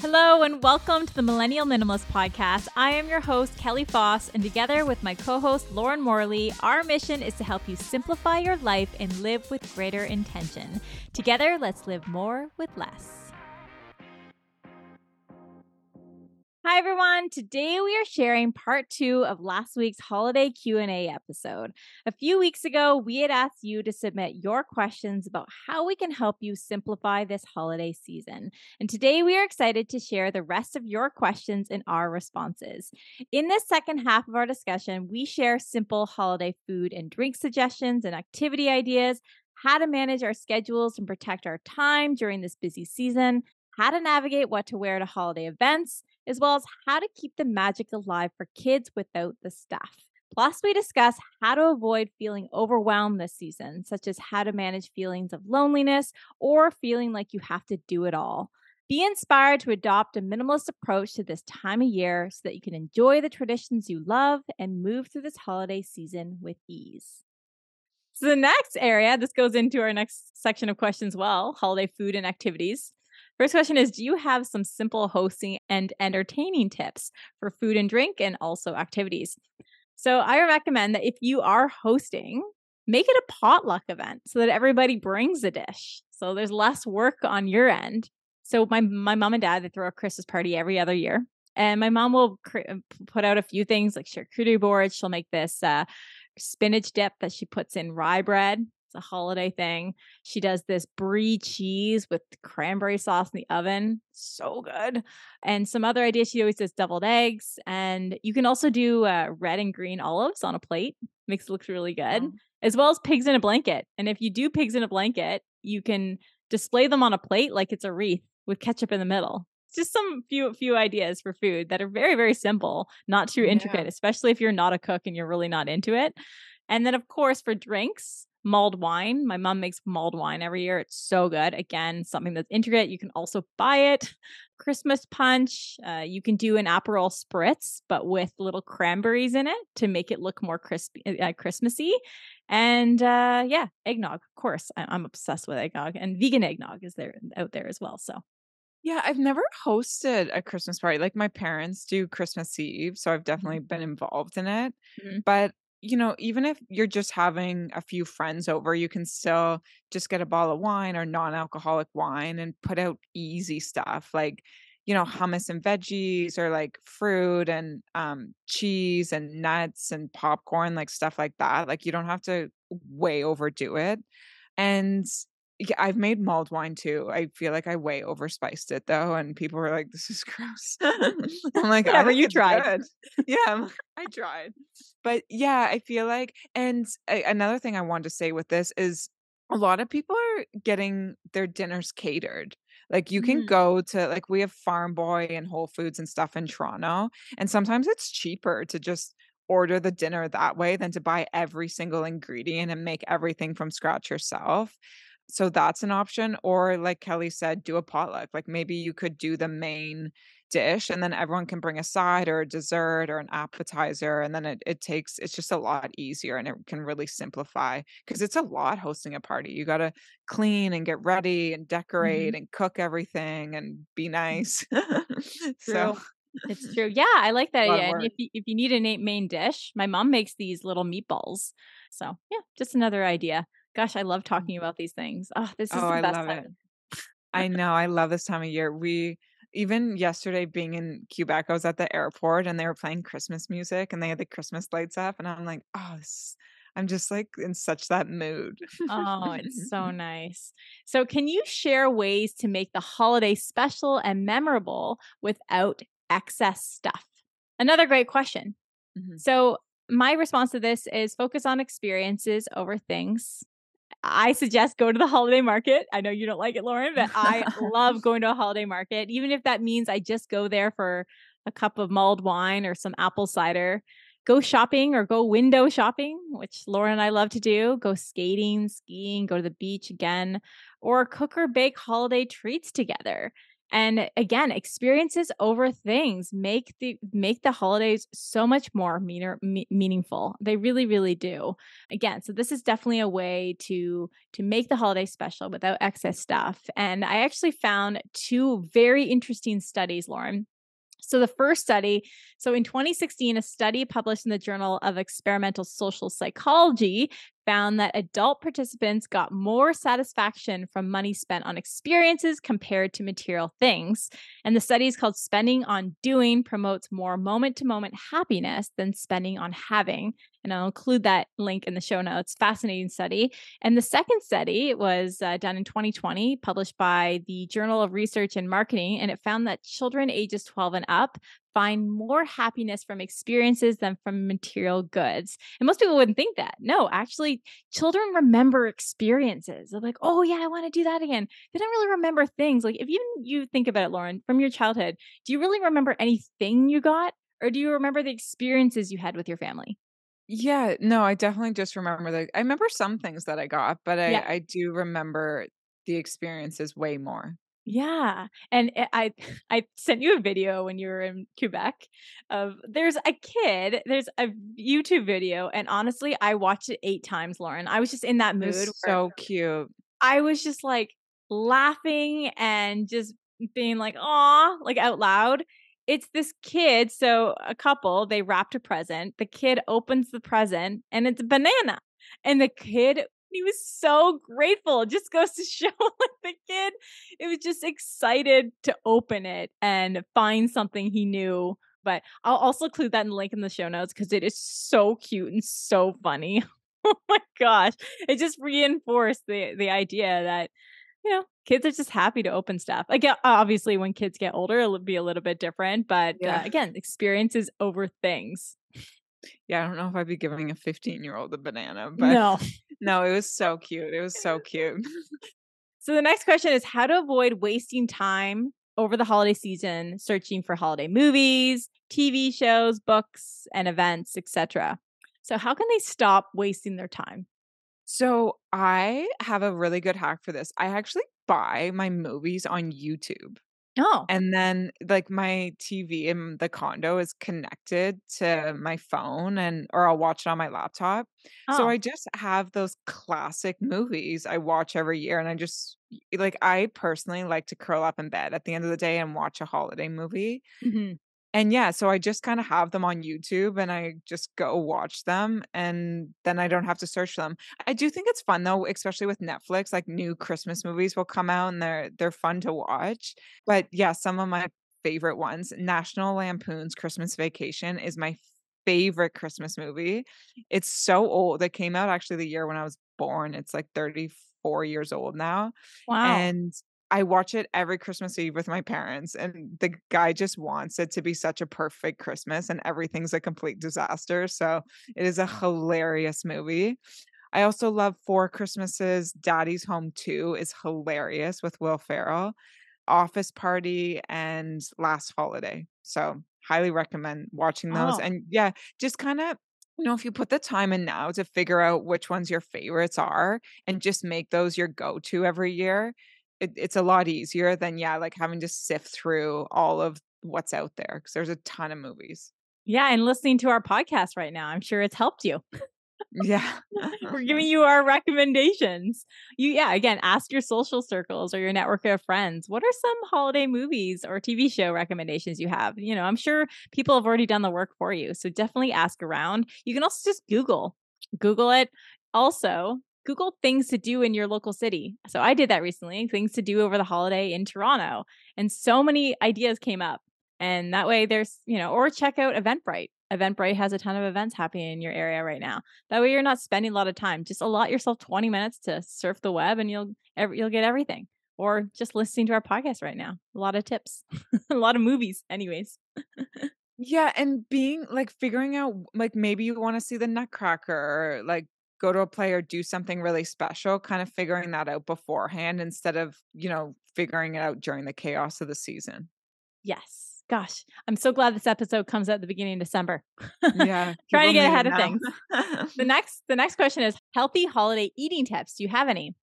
Hello, and welcome to the Millennial Minimalist Podcast. I am your host, Kelly Foss, and together with my co host, Lauren Morley, our mission is to help you simplify your life and live with greater intention. Together, let's live more with less. Hi everyone. Today we are sharing part 2 of last week's holiday Q&A episode. A few weeks ago, we had asked you to submit your questions about how we can help you simplify this holiday season. And today we are excited to share the rest of your questions and our responses. In this second half of our discussion, we share simple holiday food and drink suggestions and activity ideas, how to manage our schedules and protect our time during this busy season, how to navigate what to wear to holiday events, as well as how to keep the magic alive for kids without the stuff. Plus, we discuss how to avoid feeling overwhelmed this season, such as how to manage feelings of loneliness or feeling like you have to do it all. Be inspired to adopt a minimalist approach to this time of year so that you can enjoy the traditions you love and move through this holiday season with ease. So, the next area, this goes into our next section of questions, well holiday food and activities. First question is Do you have some simple hosting and entertaining tips for food and drink and also activities? So I recommend that if you are hosting, make it a potluck event so that everybody brings a dish. So there's less work on your end. So my my mom and dad they throw a Christmas party every other year, and my mom will cr- uh, put out a few things like charcuterie boards. She'll make this uh, spinach dip that she puts in rye bread it's a holiday thing. She does this brie cheese with cranberry sauce in the oven. So good. And some other ideas. She always does deviled eggs. And you can also do uh, red and green olives on a plate. Makes it look really good. Oh. As well as pigs in a blanket. And if you do pigs in a blanket, you can display them on a plate like it's a wreath with ketchup in the middle. It's just some few few ideas for food that are very very simple, not too intricate, yeah. especially if you're not a cook and you're really not into it. And then of course for drinks, mulled wine. My mom makes mulled wine every year. It's so good. Again, something that's intricate. You can also buy it. Christmas punch. Uh, you can do an Aperol spritz, but with little cranberries in it to make it look more crispy, uh, uh Christmassy. And uh, yeah, eggnog. Of course, I- I'm obsessed with eggnog, and vegan eggnog is there out there as well. So yeah, I've never hosted a Christmas party. Like my parents do Christmas Eve, so I've mm-hmm. definitely been involved in it. Mm-hmm. But you know, even if you're just having a few friends over, you can still just get a bottle of wine or non alcoholic wine and put out easy stuff like, you know, hummus and veggies or like fruit and um, cheese and nuts and popcorn, like stuff like that. Like, you don't have to way overdo it. And yeah, I've made mulled wine too. I feel like I way overspiced it though, and people were like, "This is gross." I'm like, "Whatever, you tried." yeah, I tried, but yeah, I feel like. And I, another thing I wanted to say with this is, a lot of people are getting their dinners catered. Like you can mm. go to like we have Farm Boy and Whole Foods and stuff in Toronto, and sometimes it's cheaper to just order the dinner that way than to buy every single ingredient and make everything from scratch yourself so that's an option or like kelly said do a potluck like maybe you could do the main dish and then everyone can bring a side or a dessert or an appetizer and then it, it takes it's just a lot easier and it can really simplify because it's a lot hosting a party you got to clean and get ready and decorate mm-hmm. and cook everything and be mm-hmm. nice so it's true yeah i like that idea and if you, if you need a main dish my mom makes these little meatballs so yeah just another idea Gosh, I love talking about these things. Oh, this is oh, the best I love time. It. I know. I love this time of year. We even yesterday being in Quebec, I was at the airport and they were playing Christmas music and they had the Christmas lights up, and I'm like, oh, this, I'm just like in such that mood. oh, it's so nice. So, can you share ways to make the holiday special and memorable without excess stuff? Another great question. Mm-hmm. So, my response to this is focus on experiences over things. I suggest go to the holiday market. I know you don't like it, Lauren, but I love going to a holiday market, even if that means I just go there for a cup of mulled wine or some apple cider. Go shopping or go window shopping, which Lauren and I love to do. Go skating, skiing, go to the beach again, or cook or bake holiday treats together. And again, experiences over things make the make the holidays so much more meaner, me- meaningful. They really, really do. Again, so this is definitely a way to to make the holiday special without excess stuff. And I actually found two very interesting studies, Lauren, so, the first study, so in 2016, a study published in the Journal of Experimental Social Psychology found that adult participants got more satisfaction from money spent on experiences compared to material things. And the study is called Spending on Doing promotes more moment to moment happiness than spending on having. And I'll include that link in the show notes. Fascinating study. And the second study was uh, done in 2020, published by the Journal of Research and Marketing. And it found that children ages 12 and up find more happiness from experiences than from material goods. And most people wouldn't think that. No, actually, children remember experiences. They're like, oh, yeah, I want to do that again. They don't really remember things. Like, if even you think about it, Lauren, from your childhood, do you really remember anything you got? Or do you remember the experiences you had with your family? Yeah, no, I definitely just remember the I remember some things that I got, but I Yeah. I do remember the experiences way more. Yeah, and I I sent you a video when you were in Quebec of there's a kid, there's a YouTube video, and honestly, I watched it 8 times, Lauren. I was just in that It mood was where so cute. I was just, like, laughing and just being like, "Aw," like, out loud. It's this kid, so a couple, they wrapped a present. The kid opens the present, and it's a banana, and the kid he was so grateful. It just goes to show, like, the kid, it was just excited to open it and find something he knew. But I'll also include that in the link in the show notes because it is so cute and so funny. Oh my gosh. It just reinforced the the idea that, you know, kids are just happy to open stuff. Again, obviously, when kids get older, it'll be a little bit different. But uh, Yeah. again, experiences over things. Yeah, I don't know if I'd be giving a fifteen-year-old a banana, but No. no, it was so cute. It was so cute. So the next question is how to avoid wasting time over the holiday season searching for holiday movies, TV shows, books, and events, etc. So how can they stop wasting their time? So, I have a really good hack for this. I actually buy my movies on YouTube. Oh, And then, like, my TV in the condo is connected to my phone and or I'll watch it on my laptop. So oh, I just have those classic movies I watch every year, and I just like, I personally like to curl up in bed at the end of the day and watch a holiday movie. mhm. And yeah, so I just kinda have them on YouTube, and I just go watch them, and then I don't have to search for them. I do think it's fun though, especially with Netflix, like, new Christmas movies will come out, and they're they're fun to watch. But yeah, some of my favorite ones, National Lampoon's Christmas Vacation is my favorite Christmas movie. It's so old. It came out actually the year when I was born. It's, like, 34 years old now. wow. And I watch it every Christmas Eve with my parents, and the guy just wants it to be such a perfect Christmas, and everything's a complete disaster, so it is a hilarious movie. I also love Four Christmases, Daddy's Home 2 is hilarious with Will Ferrell, Office Party, and Last Holiday. So, highly recommend watching those, Oh, and yeah, just kinda you know, if you put the time in now to figure out which ones your favorites are and just make those your go-to every year, it it's a lot easier than, yeah, like, having to sift through all of what's out there because there's a ton of movies. yeah. And listening to our podcast right now, I'm sure it's helped you. Yeah. We're giving you our recommendations. You, yeah, again, ask your social circles or your network of friends. What are some holiday movies or TV show recommendations you have? You know, I'm sure people have already done the work for you. So definitely ask around. You can also just Google, Google it. Also, Google things to do in your local city. So I did that recently, things to do over the holiday in Toronto. And so many ideas came up. And that way there's, you know, or check out Eventbrite. Eventbrite has a ton of events happening in your area right now. That way you're not spending a lot of time. Just allot yourself 20 minutes to surf the web and you'll you'll get everything. Or just listening to our podcast right now. A lot of tips. a lot of movies anyways. Yeah, and being like, figuring out like, maybe you wanna see the Nutcracker or, like, go to a play or do something really special, kind of figuring that out beforehand instead of, you know, figuring it out during the chaos of the season. Yes. Gosh, I'm so glad this episode comes out at the beginning of December. Yeah, Trying to get ahead of things. The next the next question is healthy holiday eating tips. Do you have any?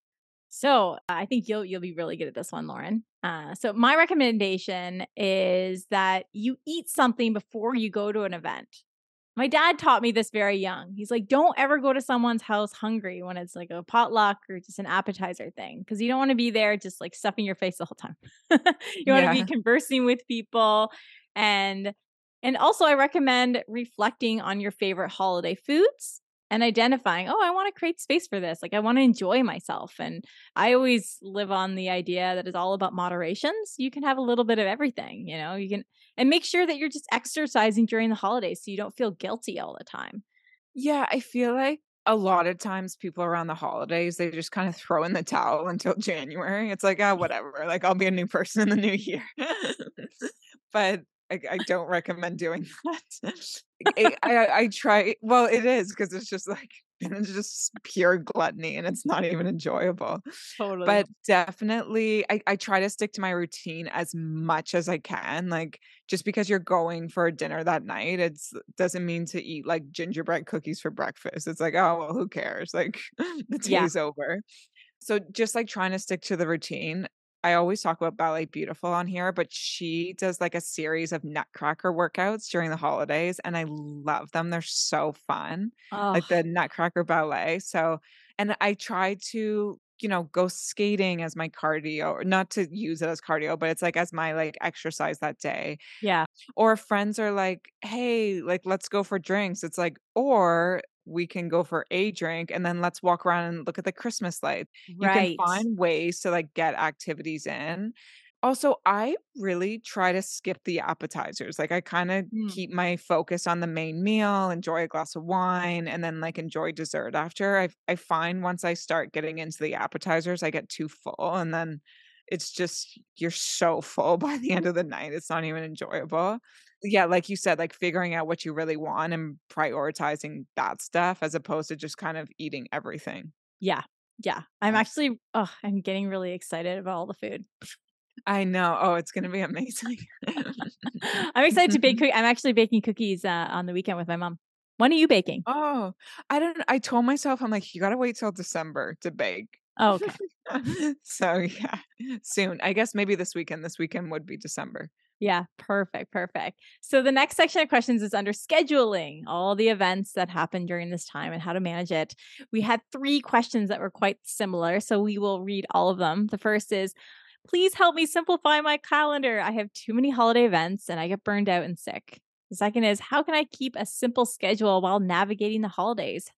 So I think you'll you'll be really good at this one, Lauren. Uh, so my recommendation is that you eat something before you go to an event. My dad taught me this very young. He's like, don't ever go to someone's house hungry when it's like a potluck or just an appetizer thing, because you don't want to be there just like stuffing your face the whole time. you want to be conversing with people, and and also I recommend reflecting on your favorite holiday foods and identifying, oh, I want to create space for this. Like I want to enjoy myself. And I always live on the idea that it's all about moderation. So you can have a little bit of everything, you know, you can and make sure that you're just exercising during the holidays so you don't feel guilty all the time. Yeah, I feel like a lot of times people around the holidays, they just kind of throw in the towel until January. It's like, oh, whatever. Like I'll be a new person in the new year. but I, I don't recommend doing that. I, I, I try. Well, it is because it's just like it's just pure gluttony and it's not even enjoyable. Totally. But definitely, I, I try to stick to my routine as much as I can. Like just because you're going for dinner that night, it's doesn't mean to eat like gingerbread cookies for breakfast. It's like, oh well, who cares? Like the day's yeah. over. So just like trying to stick to the routine. I always talk about Ballet Beautiful on here, but she does like a series of nutcracker workouts during the holidays, and I love them. They're so fun, oh. like the Nutcracker Ballet. So, and I try to, you know, go skating as my cardio, or not to use it as cardio, but it's like as my like exercise that day. Yeah. Or friends are like, hey, like, let's go for drinks. It's like, or we can go for a drink and then let's walk around and look at the Christmas lights. Right. You can find ways to like get activities in. Also, I really try to skip the appetizers. Like I kind of mm. keep my focus on the main meal, enjoy a glass of wine, and then like enjoy dessert after. I I find once I start getting into the appetizers, I get too full and then it's just you're so full by the end of the night. It's not even enjoyable yeah, like you said, like figuring out what you really want and prioritizing that stuff as opposed to just kind of eating everything. Yeah. Yeah. I'm actually oh, I'm getting really excited about all the food. I know. Oh, it's gonna be amazing. I'm excited to bake. I'm actually baking cookies uh, on the weekend with my mom. When are you baking? Oh, I don't. I told myself I'm like you gotta wait till December to bake. Oh, okay. so yeah, soon. I guess maybe this weekend. This weekend would be December. Yeah, perfect, perfect. So the next section of questions is under scheduling, all the events that happen during this time and how to manage it. We had three questions that were quite similar, so we will read all of them. The first is Please help me simplify my calendar. I have too many holiday events and I get burned out and sick. The second is How can I keep a simple schedule while navigating the holidays?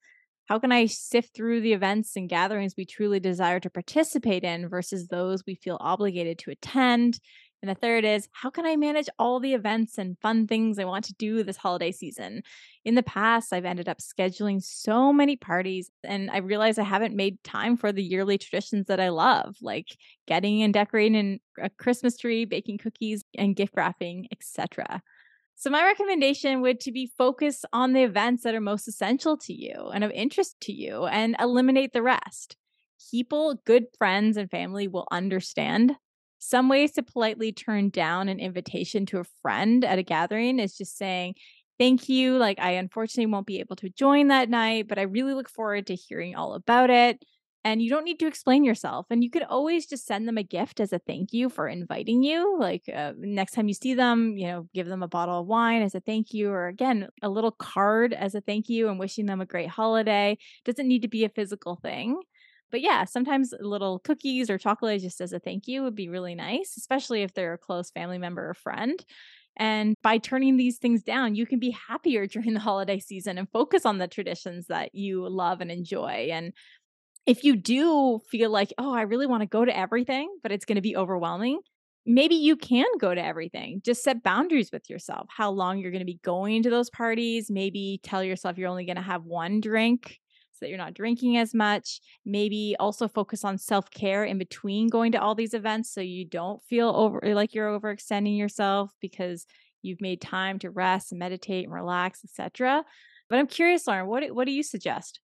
How can I sift through the events and gatherings we truly desire to participate in versus those we feel obligated to attend? And the third is how can I manage all the events and fun things I want to do this holiday season? In the past, I've ended up scheduling so many parties and I realize I haven't made time for the yearly traditions that I love, like getting and decorating a Christmas tree, baking cookies and gift wrapping, etc. So my recommendation would to be focus on the events that are most essential to you and of interest to you and eliminate the rest. People, good friends and family will understand some ways to politely turn down an invitation to a friend at a gathering is just saying, Thank you. Like, I unfortunately won't be able to join that night, but I really look forward to hearing all about it. And you don't need to explain yourself. And you could always just send them a gift as a thank you for inviting you. Like, uh, next time you see them, you know, give them a bottle of wine as a thank you, or again, a little card as a thank you and wishing them a great holiday. Doesn't need to be a physical thing. But yeah, sometimes little cookies or chocolate just as a thank you would be really nice, especially if they're a close family member or friend. And by turning these things down, you can be happier during the holiday season and focus on the traditions that you love and enjoy. And if you do feel like, oh, I really want to go to everything, but it's going to be overwhelming, maybe you can go to everything. Just set boundaries with yourself, how long you're going to be going to those parties. Maybe tell yourself you're only going to have one drink so that you're not drinking as much. Maybe also focus on self care in between going to all these events so you don't feel over eh, like you're overextending yourself because you've made time to rest and meditate and relax, etc. But I'm curious, Lauren, what what do you suggest?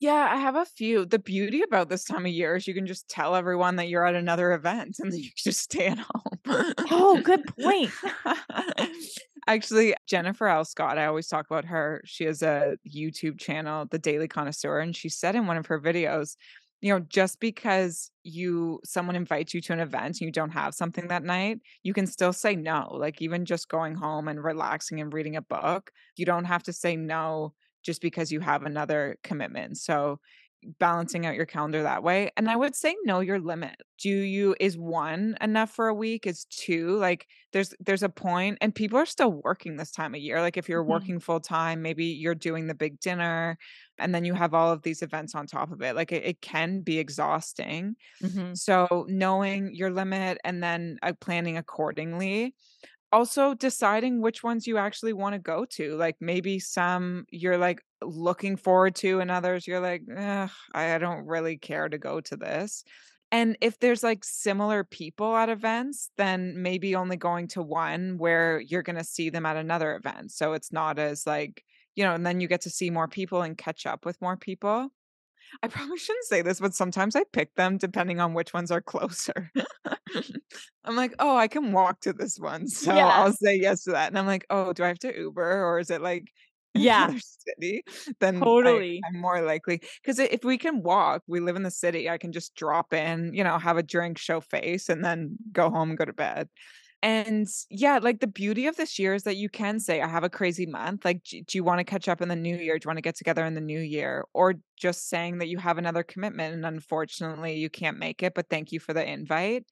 Yeah, I have a few. The beauty about this time of year is you can just tell everyone that you're at another event and then you can just stay at home. oh, good point. Actually, Jennifer L. Scott, I always talk about her. She has a YouTube channel, The Daily Connoisseur, and she said in one of her videos you know, just because you someone invites you to an event and you don't have something that night, you can still say no. Like even just going home and relaxing and reading a book, you don't have to say no just because you have another commitment. So balancing out your calendar that way. And I would say know your limit. Do you is 1 enough for a week? Is 2? Like there's there's a point and people are still working this time of year. Like if you're Mhm. working full time, maybe you're doing the big dinner and then you have all of these events on top of it. Like it, it can be exhausting. Mhm. So knowing your limit and then uh, planning accordingly also deciding which ones you actually wanna go to, like, maybe some you're, like, looking forward to and others you're like, I don't really care to go to this." And if there's, like, similar people at events, then maybe only going to one where you're gonna see them at another event, so it's not as, like you know, and then you get to see more people and catch up with more people. I probably shouldn't say this, but sometimes I pick them depending on which ones are closer. I'm like, "Oh, I can walk to this one," so Yeah. I'll say yes to that, and I'm like, "Oh, do I have to Uber or is it, like, Yeah. another city?" Then Totally. I'm more likely because if we can walk, we live in the city, I can just drop in, you know, have a drink, show face, and then go home and go to bed. And yeah, like the beauty of this year is that you can say, I have a crazy month. Like, do, do you want to catch up in the new year? Do you want to get together in the new year? Or just saying that you have another commitment and unfortunately you can't make it, but thank you for the invite.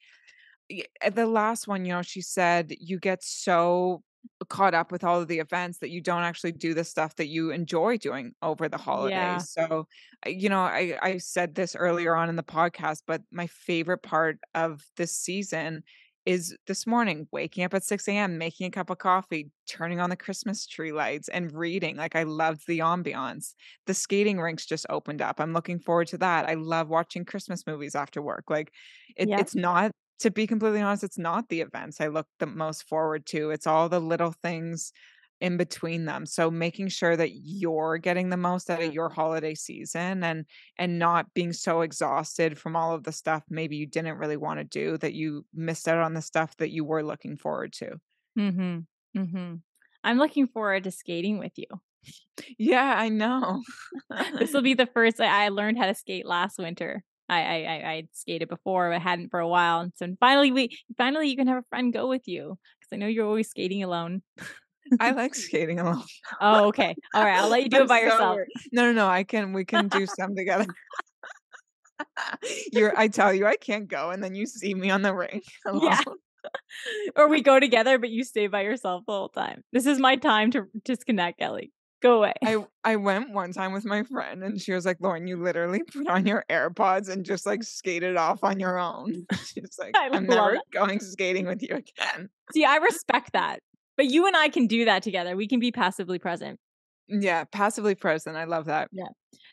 Uh, The last one, you know, she said you get so caught up with all of the events that you don't actually do the stuff that you enjoy doing over the Yeah. holidays. So, you know, I I said this earlier on in the podcast, but my favorite part of this season is this morning waking up at 6 a.m., making a cup of coffee, turning on the Christmas tree lights, and reading. Like I loved the ambiance. The skating rinks just opened up. I'm looking forward to that. I love watching Christmas movies after work. Like it, Yep. it's not to be completely honest, it's not the events I look the most forward to. It's all the little things in between them. So making sure that you're getting the most out of your holiday season and and not being so exhausted from all of the stuff maybe you didn't really want to do that you missed out on the stuff that you were looking forward to. Mhm. Mhm. I'm looking forward to skating with you. Yeah, I know. This will be the first I I learned how to skate last winter. I I I skated before, but hadn't for a while, and so finally we finally you can have a friend go with you because I know you're always skating alone. I like skating alone. Oh, okay. Alright, I'll let you do I'm it by so yourself. weird. No, no, no, I can we can do some together. You're I tell you I can't go and then you see me on the ring alone. Yeah. Or we go together, but you stay by yourself the whole time. This is my time to disconnect, Kelly. Go away. I I went one time with my friend and she was like, "Lauren, you literally put on your AirPods and just like skated off on your own." She's like, "I'm never that. going skating with you again." See, I respect that. But you and I can do that together. We can be passively present. Yeah, passively present. I love that. Yeah.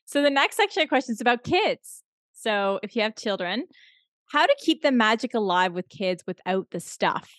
So the next section of questions is about kids. So if you have children, how to keep the magic alive with kids without the stuff.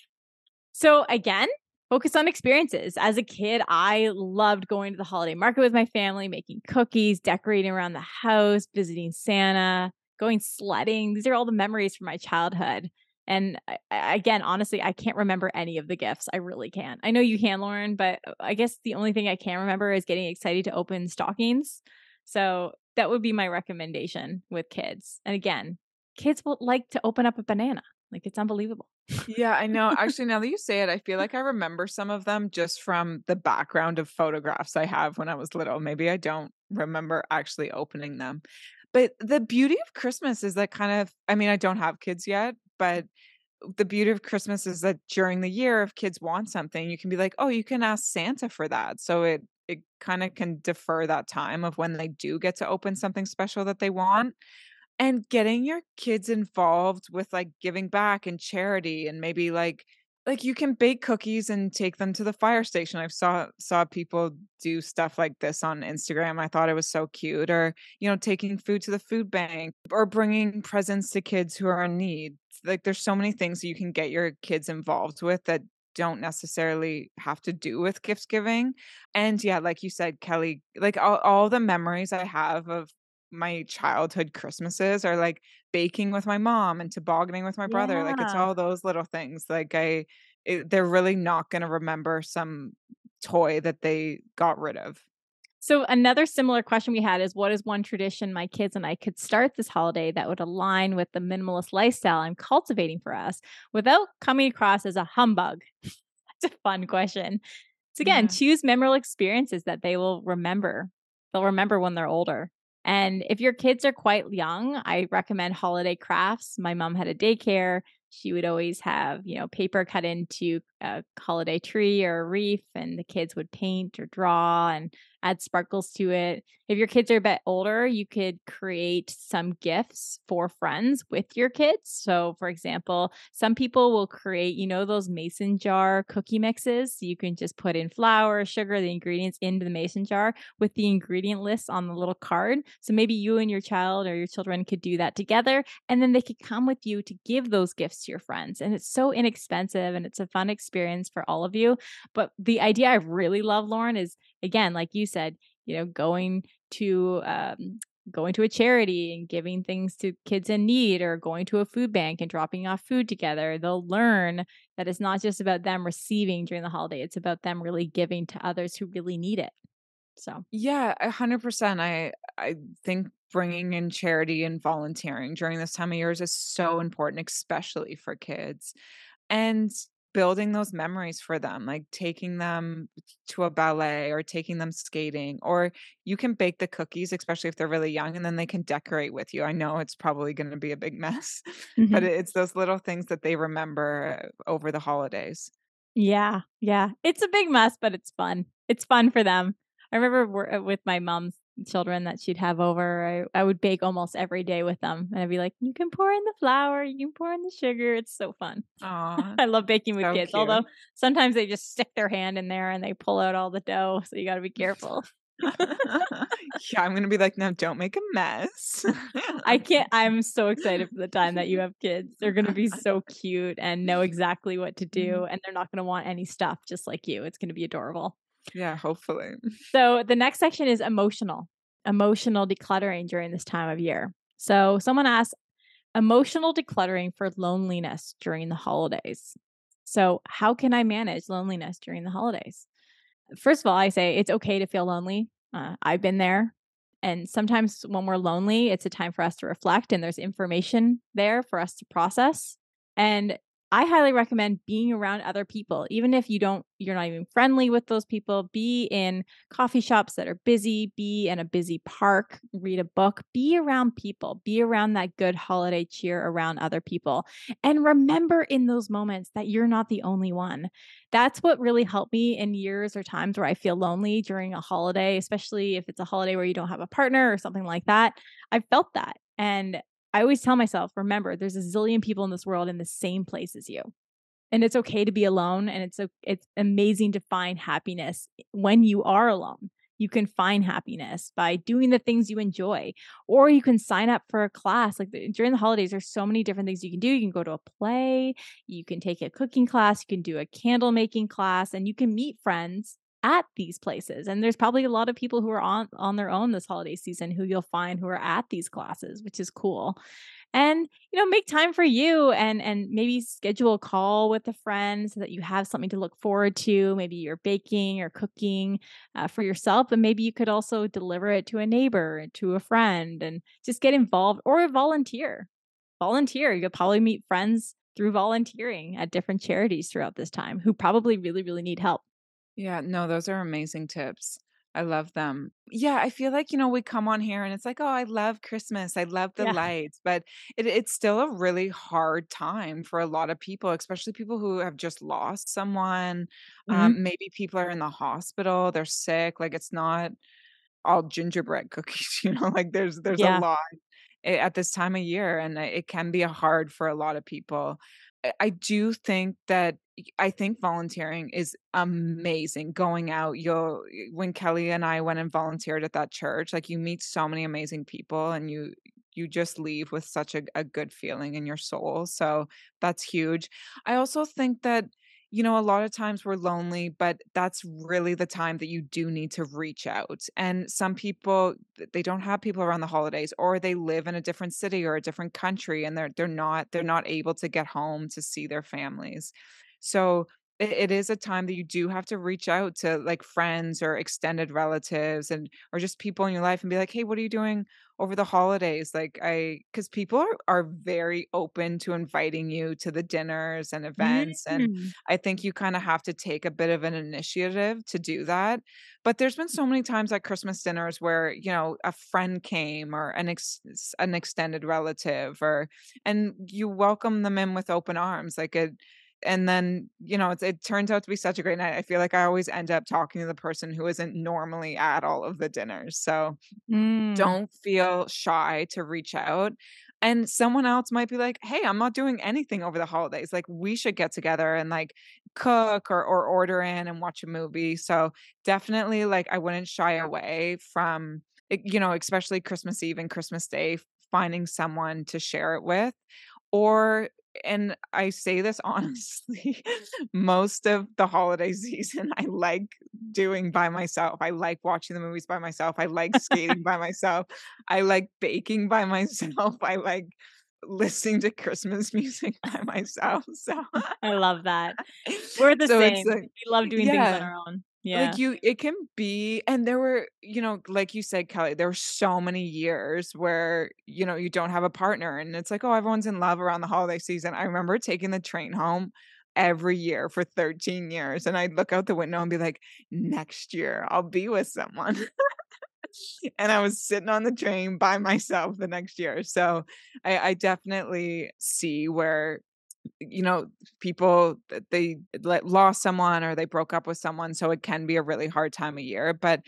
So again, focus on experiences. As a kid, I loved going to the holiday market with my family, making cookies, decorating around the house, visiting Santa, going sledding. These are all the memories from my childhood. And I, again, honestly, I can't remember any of the gifts. I really can't. I know you can, Lauren, but I guess the only thing I can remember is getting excited to open stockings. So that would be my recommendation with kids. And again, kids will like to open up a banana. Like it's unbelievable. Yeah, I know. Actually, now that you say it, I feel like I remember some of them just from the background of photographs I have when I was little. Maybe I don't remember actually opening them. But the beauty of Christmas is that kind of, I mean, I don't have kids yet, but the beauty of Christmas is that during the year, if kids want something, you can be like, oh, you can ask Santa for that. So it, it kind of can defer that time of when they do get to open something special that they want and getting your kids involved with, like, giving back and charity and maybe, like like, you can bake cookies and take them to the fire station. I've saw saw people do stuff like this on Instagram. I thought it was so cute. Or, you know, taking food to the food bank or bringing presents to kids who are in need. Like, there's so many things you can get your kids involved with that don't necessarily have to do with gift giving. And yeah, like you said, Kelly, like all, all the memories I have of my childhood Christmases are like baking with my mom and tobogganing with my brother. Like it's all those little things. Like I, it, they're really not going to remember some toy that they got rid of. So, another similar question we had is what is one tradition my kids and I could start this holiday that would align with the minimalist lifestyle I'm cultivating for us without coming across as a humbug? That's a fun question. So, again, Yeah. choose memorable experiences that they will remember. They'll remember when they're older. And if your kids are quite young, I recommend holiday crafts. My mom had a daycare. She would always have, you know, paper cut into a holiday tree or a wreath, and the kids would paint or draw and add sparkles to it. If your kids are a bit older, you could create some gifts for friends with your kids. So, for example, some people will create, you know, those mason jar cookie mixes. You can just put in flour, sugar, the ingredients into the mason jar with the ingredient list on the little card. So maybe you and your child or your children could do that together, and then they could come with you to give those gifts to your friends. And it's so inexpensive and it's a fun experience for all of you. But the idea I really love, Lauren, is again, like you said, you know, going to um, going to a charity and giving things to kids in need or going to a food bank and dropping off food together they'll learn that it's not just about them receiving during the holiday it's about them really giving to others who really need it so Yeah, 100%. I I think bringing in charity and volunteering during this time of years is so important, especially for kids. And building those memories for them, like taking them to a ballet or taking them skating, or you can bake the cookies, especially if they're really young, and then they can decorate with you. I know it's probably going to be a big mess, but Mhm. it's those little things that they remember over the holidays. Yeah, yeah. It's a big mess, but it's fun. It's fun for them. I remember uh, with my mom's children that she'd have over, I I would bake almost every day with them, and I'd be like, "You can pour in the flour, you can pour in the sugar." It's so fun. Aw, I love baking with so kids, although sometimes they just stick their hand in there and they pull out all the dough, so you gotta be careful. Yeah, I'm gonna be like, "No, don't make a mess." I can't I'm so excited for the time that you have kids. They're gonna be so cute and know exactly what to do, Mhm. and they're not gonna want any stuff just like you. It's gonna be adorable. Yeah, hopefully. So the next section is emotional, emotional decluttering during this time of year. So someone asked, emotional decluttering for loneliness during the holidays. So, how can I manage loneliness during the holidays? First of all, I say it's okay to feel lonely. Uh, I've been there. And sometimes when we're lonely, it's a time for us to reflect and there's information there for us to process. And I highly recommend being around other people, even if you don't, you're not even friendly with those people. Be in coffee shops that are busy, be in a busy park, read a book, be around people, be around that good holiday cheer around other people. And remember in those moments that you're not the only one. That's what really helped me in years or times where I feel lonely during a holiday, especially if it's a holiday where you don't have a partner or something like that. I felt that. And I always tell myself, remember, there's a zillion people in this world in the same place as you. And it's okay to be alone and it's it's amazing to find happiness when you are alone. You can find happiness by doing the things you enjoy, or you can sign up for a class. Like, during the holidays, there's so many different things you can do. You can go to a play, you can take a cooking class, you can do a candle making class, and you can meet friends at these places. And there's probably a lot of people who are on on their own this holiday season who you'll find who are at these classes, which is cool and you know make time for you and and maybe schedule a call with a friend so that you have something to look forward to maybe you're baking or cooking uh, for yourself but maybe you could also deliver it to a neighbor to a friend and just get involved or volunteer volunteer you'll probably meet friends through volunteering at different charities throughout this time who probably really really need help Yeah, no, those are amazing tips. I love them. Yeah, I feel like, you know, we come on here and it's like, "Oh, I love Christmas. I love the yeah lights," but it it's still a really hard time for a lot of people, especially people who have just lost someone. Mhm. Um, maybe people are in the hospital, they're sick, like, it's not all gingerbread cookies, you know, like, there's there's a yeah lot a at this time of year, and, uh, it can be hard for a lot of people. I I do think that I think volunteering is amazing, going out, you'll when Kelly and I went and volunteered at that church, like, you meet so many amazing people, and you you just leave with such a a good feeling in your soul, so that's huge. I also think that, you know, a lot of times we're lonely, but that's really the time that you do need to reach out, and some people, they don't have people around the holidays, or they live in a different city or a different country, and they're they're not they're not able to get home to see their families. So it it is a time that you do have to reach out to, like, friends or extended relatives and or just people in your life and be like, "Hey, what are you doing over the holidays?" Like, I because people are are very open to inviting you to the dinners and events, and Mm. I think you kinda have to take a bit of an initiative to do that, but there's been so many times at Christmas dinners where, you know, a friend came or an ex an extended relative or and you welcome them in with open arms, like, it and then, you know, it's it turns out to be such a great night. I feel like I always end up talking to the person who isn't normally at all of the dinners, so Mm. don't feel shy to reach out, and someone else might be like, "Hey, I'm not doing anything over the holidays, like, we should get together and, like, cook or or order in and watch a movie." So, definitely, like, I wouldn't shy away from, you know, especially Christmas Eve and Christmas Day, finding someone to share it with, or and I say this honestly, most of the holiday season, I like doing by myself. I like watching the movies by myself. I like skating by myself. I like baking by myself. I like listening to Christmas music by myself, so I love that. We're the so same. like We love doing things on our own. Like, you it can be and there were, you know, like you said, Kelly, there were so many years where, you know, you don't have a partner, and it's like, "Oh, everyone's in love around the holiday season." I remember taking the train home every year for 13 years, and I'd look out the window and be like, "Next year, I'll be with someone." And I was sitting on the train by myself the next year, so I I definitely see where, you know, people they, lost someone or they broke up with someone, so it can be a really hard time of year, but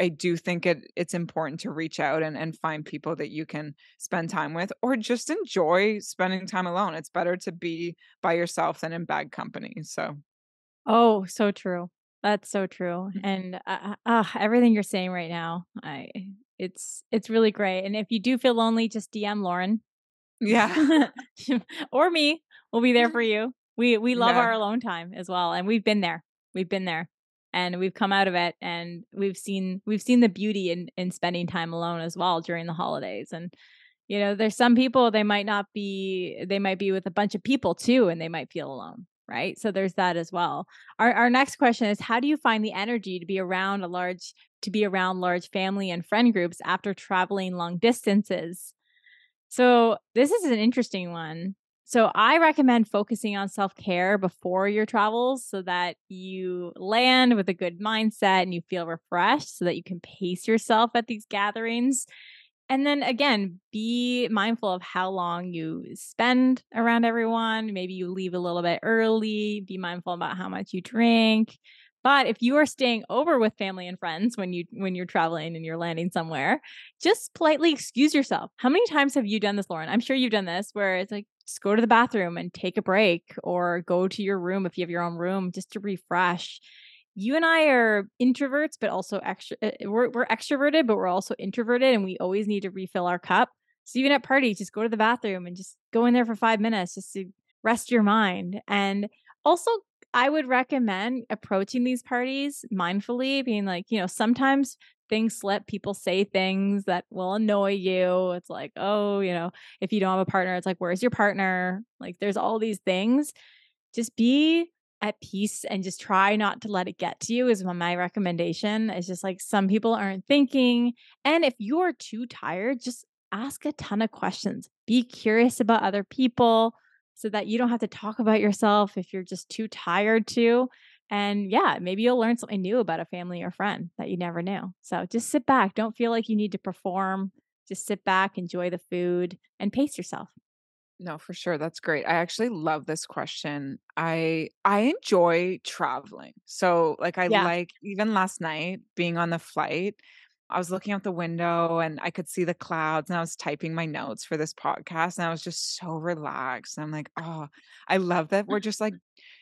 i do think it it's important to reach out and and find people that you can spend time with or just enjoy spending time alone. It's better to be by yourself than in bad company, so Oh, so true. That's so true, Mm. and, uh uh, everything you're saying right now, I it's it's really great, and if you do feel lonely, just DM Lauren. Yeah. Or me. We'll be there for you. We we love Yeah. our alone time as well, and we've been there. We've been there, and we've come out of it, and we've seen we've seen the beauty in in spending time alone as well during the holidays, and, you know, there's some people, they might not be they might be with a bunch of people too, and they might feel alone, right? So there's that as well. Our our next question is how do you find the energy to be around a large to be around large family and friend groups after traveling long distances? So, this is an interesting one. So, I recommend focusing on self-care before your travels so that you land with a good mindset and you feel refreshed so that you can pace yourself at these gatherings. And then again, be mindful of how long you spend around everyone. Maybe you leave a little bit early, be mindful about how much you drink. But if you are staying over with family and friends when you when you're traveling and you're landing somewhere, just politely excuse yourself. How many times have you done this, Lauren? I'm sure you've done this where it's like, just go to the bathroom and take a break or go to your room if you have your own room just to refresh. You and I are introverts, but also extr uh, we're we're extroverted, but we're also introverted, and we always need to refill our cup. So even at parties, just go to the bathroom and just go in there for 5 minutes just to rest your mind. And also, I would recommend approaching these parties mindfully, being like, you know, sometimes things slip, people say things that will annoy you. It's like, "Oh," you know, if you don't have a partner, it's like, "Where's your partner?" Like, there's all these things. Just be at peace and just try not to let it get to you is my recommendation. It's just like some people aren't thinking. And if you're too tired, just ask a ton of questions. Be curious about other people so that you don't have to talk about yourself if you're just too tired to. And yeah, maybe you'll learn something new about a family or friend that you never knew. So just sit back. Don't feel like you need to perform. Just sit back, enjoy the food, and pace yourself. No, for sure, that's great. I actually love this question. I I enjoy traveling. So, like, I Yeah. like even last night being on the flight, I was looking out the window and I could see the clouds and I was typing my notes for this podcast and I was just so relaxed. I'm like, "Oh, I love that we're just, like,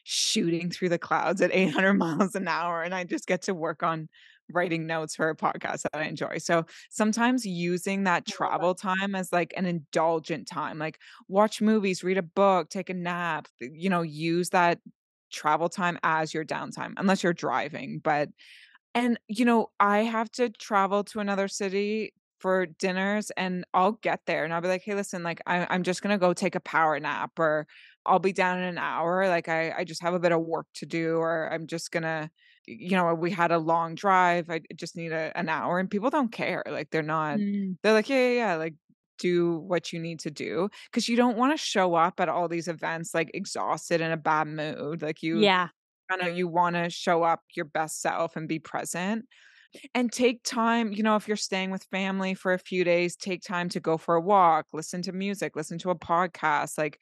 shooting through the clouds at 800 miles an hour and I just get to work on writing notes for a podcast that I enjoy." So, sometimes using that I love that. travel time as, like, an indulgent time, like, watch movies, read a book, take a nap, you know, use that travel time as your downtime, unless you're driving, but and, you know, I have to travel to another city for dinners and I'll get there and I'll be like, "Hey, listen, like I I'm just gonna go take a power nap or I'll be down in an hour. Like I I just have a bit of work to do or I'm just gonna you know, we had a long drive. I just need a, an hour and people don't care. Like they're not Mm, they're like, "Yeah, yeah, yeah, like do what you need to do because you don't want to show up at all these events like exhausted in a bad mood. Like you yeah. Kind of you want to show up your best self and be present and take time, you know, if you're staying with family for a few days, take time to go for a walk, listen to music, listen to a podcast, like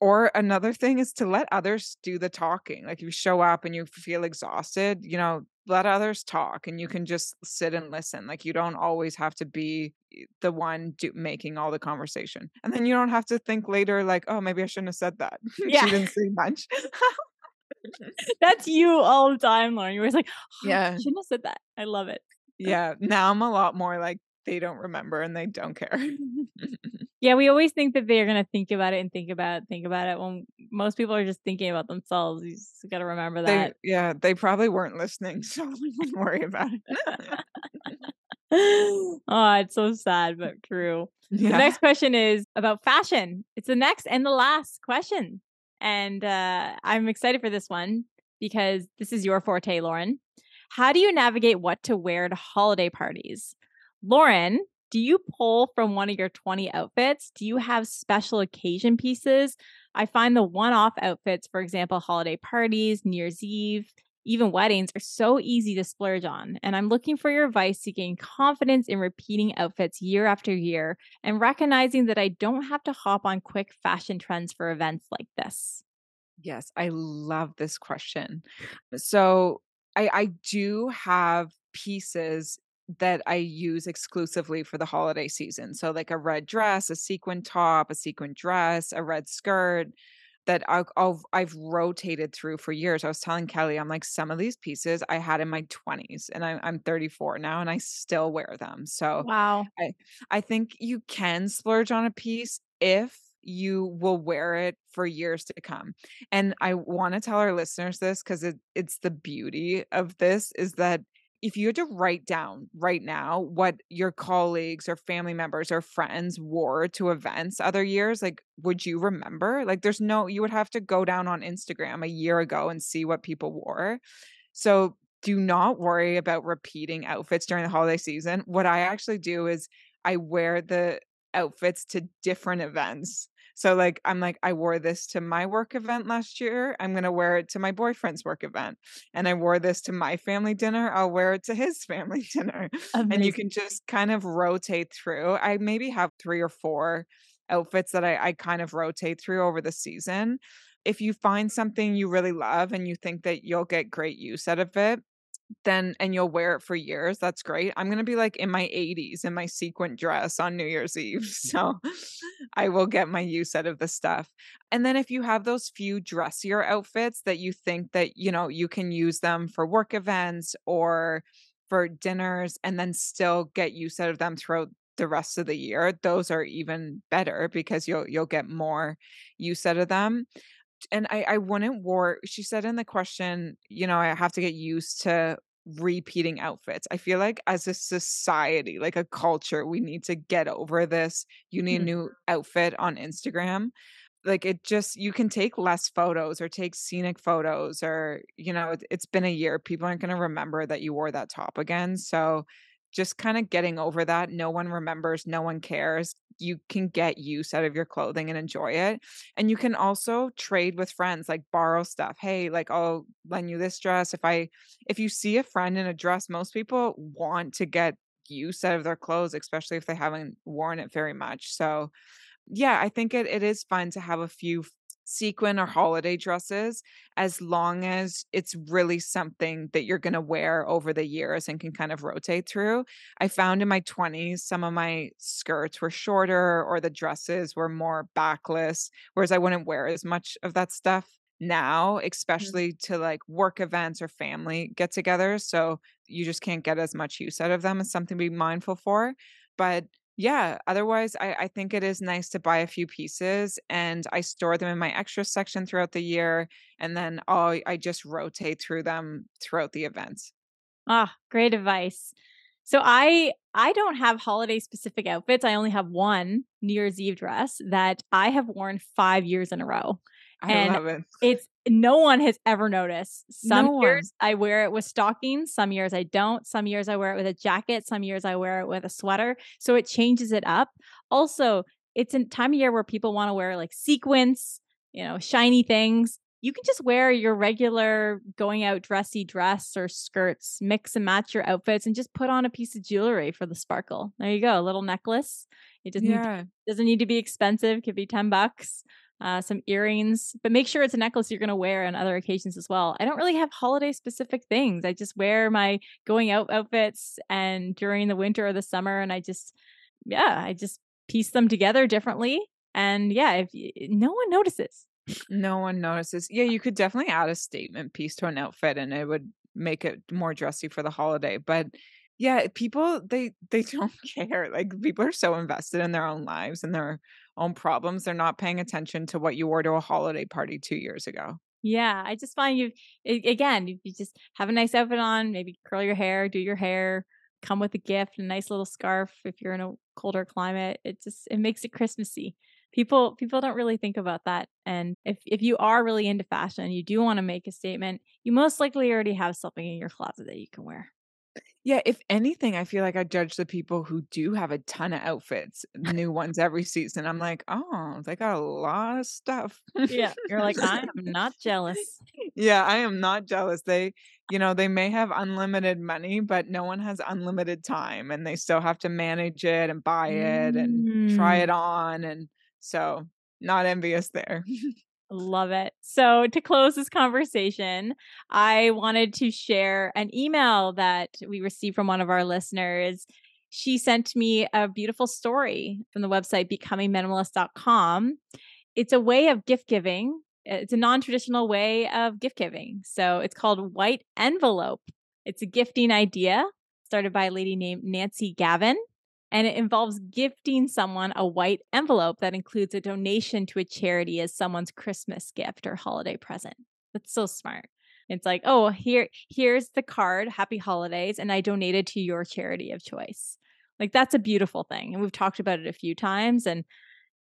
or another thing is to let others do the talking. Like, if you show up and you feel exhausted, you know, let others talk and you can just sit and listen. Like, you don't always have to be the one do making all the conversation. And then you don't have to think later like, "Oh, maybe I shouldn't have said that. She Yeah. didn't say much." That's you all the time, Lauren. You're always like, "Oh, I Yeah. shouldn't have said that." I love it. Yeah. Now I'm a lot more like, they don't remember and they don't care. Yeah, we always think that they're gonna think about it and think about it, think about it when most people are just thinking about themselves. You just gotta remember They that. yeah, they probably weren't listening, so I wouldn't worry about it. oh, it's so sad, but true. The next question is about fashion. It's the next and the last question. And uh, I'm excited for this one because this is your forte, Lauren. How do you navigate what to wear to holiday parties? Lauren, do you pull from one of your 20 outfits? Do you have special occasion pieces? I find the one off outfits, for example, holiday parties, New Year's Eve, even weddings, are so easy to splurge on. And I'm looking for your advice to gain confidence in repeating outfits year after year and recognizing that I don't have to hop on quick fashion trends for events like this. Yes, I love this question. So I I do have pieces that I use exclusively for the holiday season. So like a red dress, a sequin top, a sequin dress, a red skirt that I'll I've rotated through for years. I was telling Kelly, I'm like, some of these pieces I had in my 20s and I'm I'm 34 now and I still wear them. So Wow. I I think you can splurge on a piece if you will wear it for years to come. And I want to tell our listeners this because it, it's the beauty of this is that if you had to write down right now what your colleagues or family members or friends wore to events other years, like would you remember? Like there's no you would have to go down on Instagram a year ago and see what people wore. So do not worry about repeating outfits during the holiday season. What I actually do is I wear the outfits to different events. So like I'm like I wore this to my work event last year. I'm going to wear it to my boyfriend's work event. And I wore this to my family dinner. I'll wear it to his family dinner. And you can just kind of rotate through. I maybe have 3 or 4 outfits that I I kind of rotate through over the season. If you find something you really love and you think that you'll get great use out of it, then and you'll wear it for years, that's great. I'm gonna be, like, in my 80s in my sequin dress on New Year's Eve, so I will get my use out of the stuff. And then if you have those few dressier outfits that you think that, you know, you can use them for work events or for dinners and then still get use out of them throughout the rest of the year, those are even better because you'll you'll get more use out of them and I I wouldn't war she said in the question, you know, I have to get used to repeating outfits. I feel like as a society, like a culture, we need to get over this. You need a Mhm. new outfit on Instagram. Like it just you can take less photos or take scenic photos or you know, it, it's been a year. People aren't going to remember that you wore that top again. So just kind of getting over that. No one remembers, no one cares. You can get use out of your clothing and enjoy it and you can also trade with friends, like borrow stuff. Hey, like I'll lend you this dress. If I if you see a friend in a dress, most people want to get use out of their clothes, especially if they haven't worn it very much. So yeah, I think it, it is fun to have a few sequin or holiday dresses as long as it's really something that you're going to wear over the years and can kind of rotate through. I found in my 20s, some of my skirts were shorter or the dresses were more backless, whereas I wouldn't wear as much of that stuff now, Mhm. especially to like work events or family get togethers. So you just can't get as much use out of them. It's something to be mindful for. But yeah, otherwise, I, I think it is nice to buy a few pieces and I store them in my extra section throughout the year. And then i I just rotate through them throughout the events. Ah, great advice. So I I don't have holiday specific outfits. I only have one New Year's Eve dress that I have worn five years in a row. I and love it. it's no one has ever noticed. Some No years I wear it with stockings, some years I don't. Some years I wear it with a jacket, some years I wear it with a sweater. So it changes it up. Also, it's a time of year where people want to wear like sequins, you know, shiny things. You can just wear your regular going out dressy dress or skirts, mix and match your outfits, and just put on a piece of jewelry for the sparkle. There you go, a little necklace. It doesn't Yeah. doesn't need to be expensive. Could be ten bucks. Uh, some earrings, but make sure it's a necklace you're going to wear on other occasions as well. I don't really have holiday specific things. I just wear my going out outfits and during the winter or the summer, and I just, yeah, I just piece them together differently. And yeah, if y- no one notices, No one notices. Yeah, you could definitely add a statement piece to an outfit and it would make it more dressy for the holiday. But yeah, eh, people they they don't care. Like people are so invested in their own lives and their own problems. They're not paying attention to what you wore to a holiday party 2 years ago. Yeah, I just find you again, you you just have a nice outfit on, maybe curl your hair, do your hair, come with a gift, a nice little scarf if you're in a colder climate. It just it makes it Christmassy. People people don't really think about that. And if if you are really into fashion, you do want to make a statement, you most likely already have something in your closet that you can wear. Yeah, if anything, I feel like I judge the people who do have a ton of outfits, new ones every season. I'm like, "Oh, they got a lot of stuff." Yeah, you're like, I am not jealous. Yeah, I am not jealous. They, you know, they may have unlimited money, but no one has unlimited time and they still have to manage it and buy it and try Mm. it on. And so, not envious there. Love it. So, to close this conversation, I wanted to share an email that we received from one of our listeners. She sent me a beautiful story from the website becomingminimalist.com. It's a way of gift giving, it's a non traditional way of gift giving. So, it's called White Envelope. It's a gifting idea started by a lady named Nancy Gavin and it involves gifting someone a white envelope that includes a donation to a charity as someone's Christmas gift or holiday present. That's so smart. It's like, oh, here, here's the card, happy holidays, and I donated to your charity of choice. Like that's a beautiful thing. And we've talked about it a few times and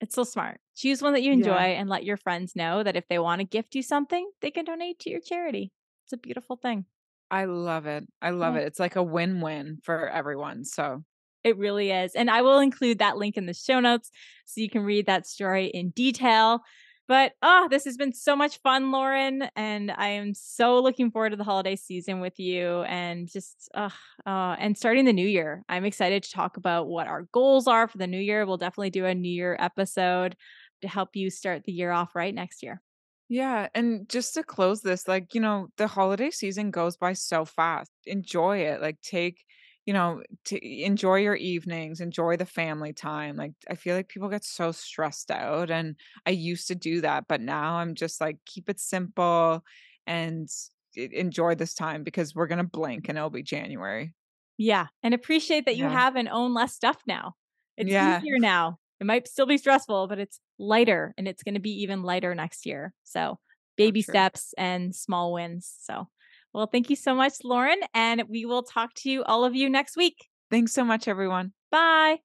it's so smart. Choose one that you enjoy Yeah. and let your friends know that if they want to gift you something, they can donate to your charity. It's a beautiful thing. I love it. I love Yeah. it. It's like a win-win for everyone. So, It really is. And I will include that link in the show notes so you can read that story in detail. But oh, this has been so much fun, Lauren. And I am so looking forward to the holiday season with you and just, uh, uh, and starting the new year. I'm excited to talk about what our goals are for the new year. We'll definitely do a new year episode to help you start the year off right next year. Yeah, and just to close this, like, you know, the holiday season goes by so fast. Enjoy it. Like take, you know, to enjoy your evenings, enjoy the family time. Like I feel like people get so stressed out and I used to do that, but now I'm just like keep it simple and enjoy this time because we're going to blink and it'll be January. Yeah. And appreciate that you Yeah. have and own less stuff now. It's Yeah. easier now. It might still be stressful, but it's lighter and it's going to be even lighter next year. So, baby steps and small wins. So, well, thank you so much, Lauren. And we will talk to you, all of you, next week. Thanks so much everyone. Bye.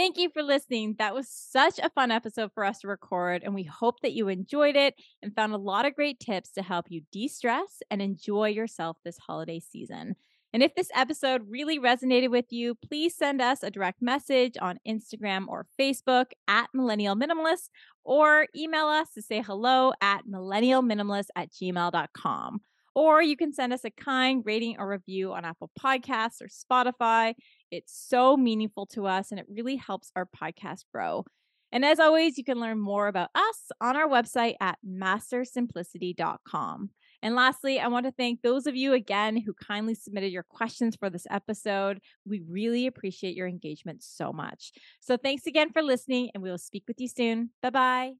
Thank you for listening. That was such a fun episode for us to record, and we hope that you enjoyed it and found a lot of great tips to help you de stress and enjoy yourself this holiday season. And if this episode really resonated with you, please send us a direct message on Instagram or Facebook at Millennial Minimalist or email us to say hello at millennialminimalist at gmail.com. Or you can send us a kind rating or review on Apple Podcasts or Spotify. It's so meaningful to us and it really helps our podcast grow. And as always, you can learn more about us on our website at mastersimplicity.com. And lastly, I want to thank those of you again who kindly submitted your questions for this episode. We really appreciate your engagement so much. So thanks again for listening, and we will speak with you soon. Bye bye.